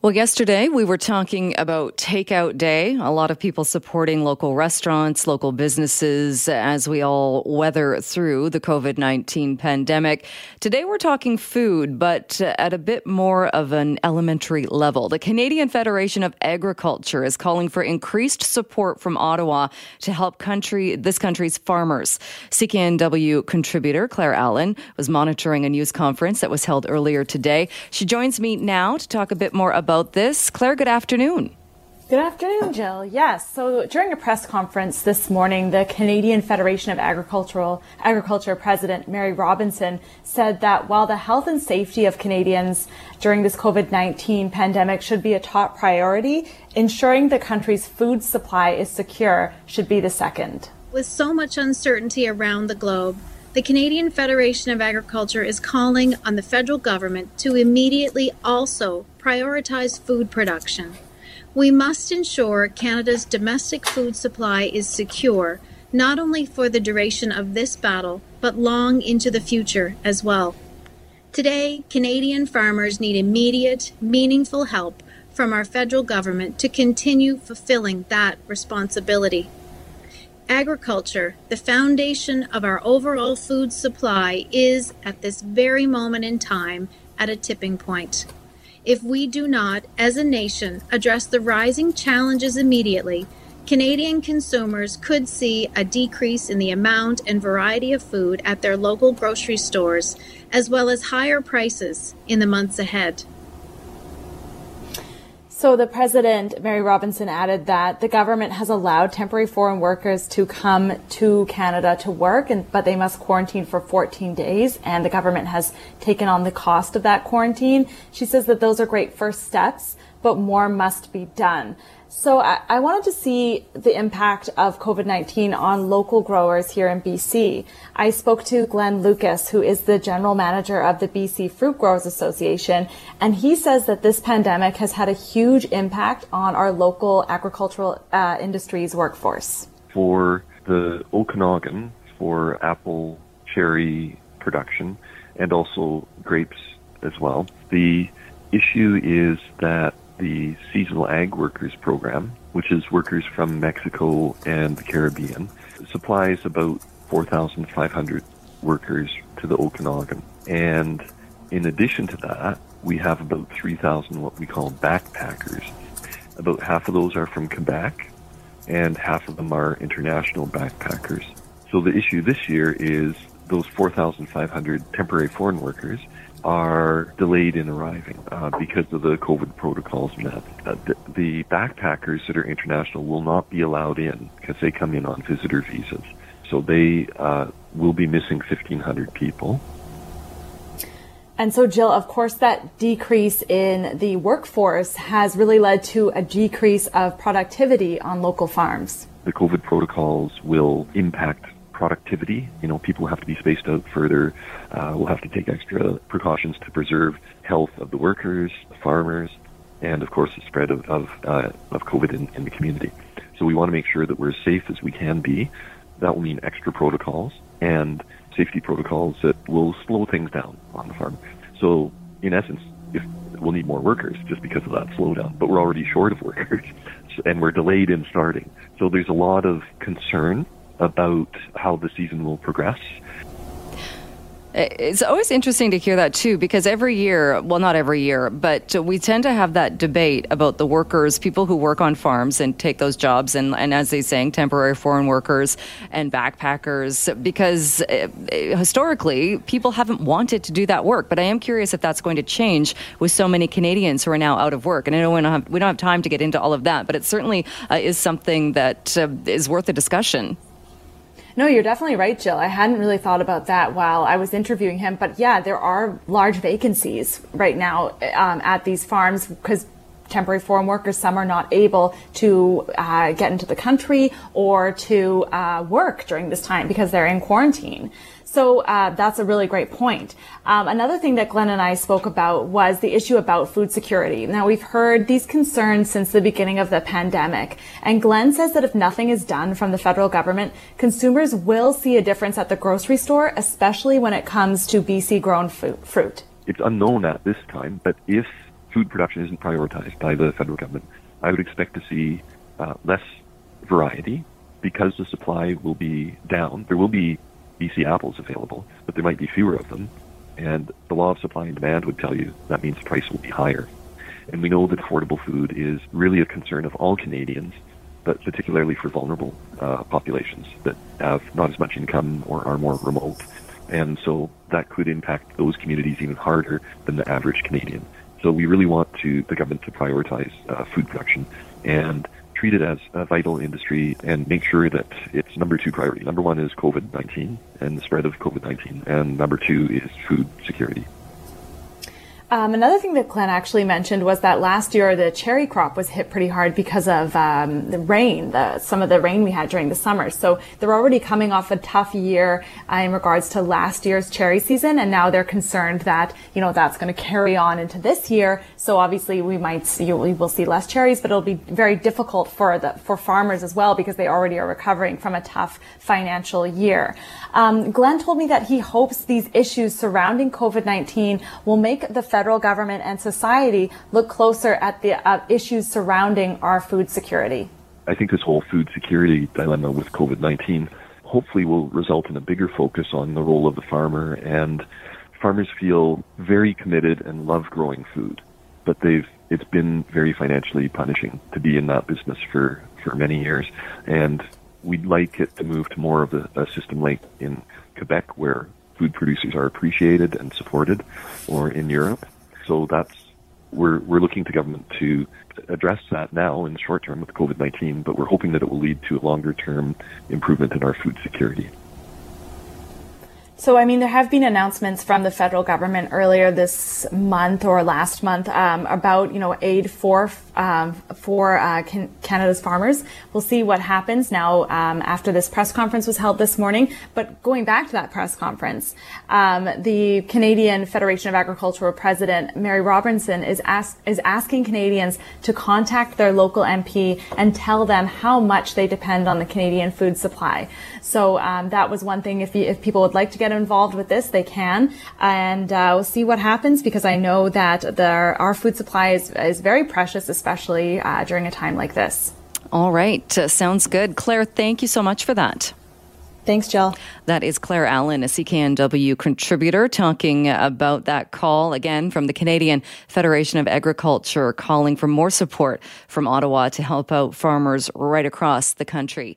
Well, yesterday we were talking about Takeout Day. A lot of people supporting local restaurants, local businesses as we all weather through the COVID 19 pandemic. Today we're talking food, but uh, at a bit more of an elementary level. The Canadian Federation of Agriculture is calling for increased support from Ottawa to help country, this country's farmers. CKNW contributor Claire Allen was monitoring a news conference that was held earlier today. She joins me now to talk a bit more about about this. Claire, good afternoon. Good afternoon, Jill. Yes. So during a press conference this morning, the Canadian Federation of Agricultural Agriculture President Mary Robinson said that while the health and safety of Canadians during this COVID-19 pandemic should be a top priority, ensuring the country's food supply is secure should be the second. With so much uncertainty around the globe, the Canadian Federation of Agriculture is calling on the federal government to immediately also prioritize food production. We must ensure Canada's domestic food supply is secure, not only for the duration of this battle, but long into the future as well. Today, Canadian farmers need immediate, meaningful help from our federal government to continue fulfilling that responsibility. Agriculture, the foundation of our overall food supply, is at this very moment in time at a tipping point. If we do not, as a nation, address the rising challenges immediately, Canadian consumers could see a decrease in the amount and variety of food at their local grocery stores, as well as higher prices in the months ahead. So the president, Mary Robinson, added that the government has allowed temporary foreign workers to come to Canada to work, and, but they must quarantine for 14 days, and the government has taken on the cost of that quarantine. She says that those are great first steps, but more must be done. So I, I, wanted to see the impact of COVID-19 on local growers here in BC. I spoke to Glenn Lucas, who is the general manager of the BC Fruit Growers Association, and he says that this pandemic has had a huge impact on our local agricultural uh, industries workforce. For the Okanagan, for apple, cherry production, and also grapes as well, the issue is that the Seasonal Ag Workers Program, which is workers from Mexico and the Caribbean, supplies about 4,500 workers to the Okanagan. And in addition to that, we have about 3,000 what we call backpackers. About half of those are from Quebec, and half of them are international backpackers. So the issue this year is those 4,500 temporary foreign workers are delayed in arriving uh, because of the COVID protocols and that. Uh, the, the, backpackers that are international will not be allowed in because they come in on visitor visas. So they uh, will be missing 1,500 people. And so, Jill, of course, that decrease in the workforce has really led to a decrease of productivity on local farms. The COVID protocols will impact productivity. You know, people have to be spaced out further. Uh, we'll have to take extra precautions to preserve health of the workers, the farmers, and of course the spread of of, uh, of COVID in, in the community. So we want to make sure that we're as safe as we can be. That will mean extra protocols and safety protocols that will slow things down on the farm. So in essence, if we'll need more workers just because of that slowdown, but we're already short of workers and we're delayed in starting. So there's a lot of concern about how the season will progress. It's always interesting to hear that too, because every year, well, not every year, but we tend to have that debate about the workers, people who work on farms and take those jobs, and, and as they saying, temporary foreign workers and backpackers, because uh, historically, people haven't wanted to do that work. But I am curious if that's going to change with so many Canadians who are now out of work. And I know we don't have, we don't have time to get into all of that, but it certainly uh, is something that uh, is worth a discussion. No, you're definitely right, Jill. I hadn't really thought about that while I was interviewing him. But yeah, there are large vacancies right now um, at these farms because temporary foreign workers, some are not able to uh, get into the country or to uh, work during this time because they're in quarantine. So uh, that's a really great point. Um, another thing that Glenn and I spoke about was the issue about food security. Now we've heard these concerns since the beginning of the pandemic, and Glenn says that if nothing is done from the federal government, consumers will see a difference at the grocery store, especially when it comes to BC grown fruit. It's unknown at this time, but if food production isn't prioritized by the federal government, I would expect to see uh, less variety because the supply will be down. There will be BC apples available, but there might be fewer of them. And the law of supply and demand would tell you that means the price will be higher. And we know that affordable food is really a concern of all Canadians, but particularly for vulnerable uh, populations that have not as much income or are more remote. And so that could impact those communities even harder than the average Canadian. So we really want to the government to prioritize uh, food production and treat it as a vital industry and make sure that it's number two priority. Number one is COVID 19 and the spread of COVID 19, and number two is food security. Um, another thing that Glenn actually mentioned was that last year the cherry crop was hit pretty hard because of um, the rain, the, some of the rain we had during the summer. So they're already coming off a tough year uh, in regards to last year's cherry season, and now they're concerned that you know that's going to carry on into this year. So obviously we might see, we will see less cherries, but it'll be very difficult for the for farmers as well because they already are recovering from a tough financial year. Um, Glenn told me that he hopes these issues surrounding COVID-19 will make the federal government and society look closer at the uh, issues surrounding our food security? I think this whole food security dilemma with COVID 19 hopefully will result in a bigger focus on the role of the farmer and farmers feel very committed and love growing food but they've it's been very financially punishing to be in that business for for many years and we'd like it to move to more of a, a system like in Quebec where food producers are appreciated and supported, or in Europe. So that's we're we're looking to government to address that now in the short term with COVID nineteen, but we're hoping that it will lead to a longer term improvement in our food security. So, I mean, there have been announcements from the federal government earlier this month or last month um, about, you know, aid for um, for uh, can- Canada's farmers. We'll see what happens now um, after this press conference was held this morning. But going back to that press conference, um, the Canadian Federation of Agricultural President Mary Robinson is ask- is asking Canadians to contact their local MP and tell them how much they depend on the Canadian food supply. So um, that was one thing. If you, if people would like to get involved with this, they can, and uh, we'll see what happens because I know that the, our food supply is, is very precious, especially uh, during a time like this. All right, uh, sounds good, Claire. Thank you so much for that. Thanks, Jill. That is Claire Allen, a CKNW contributor, talking about that call again from the Canadian Federation of Agriculture, calling for more support from Ottawa to help out farmers right across the country.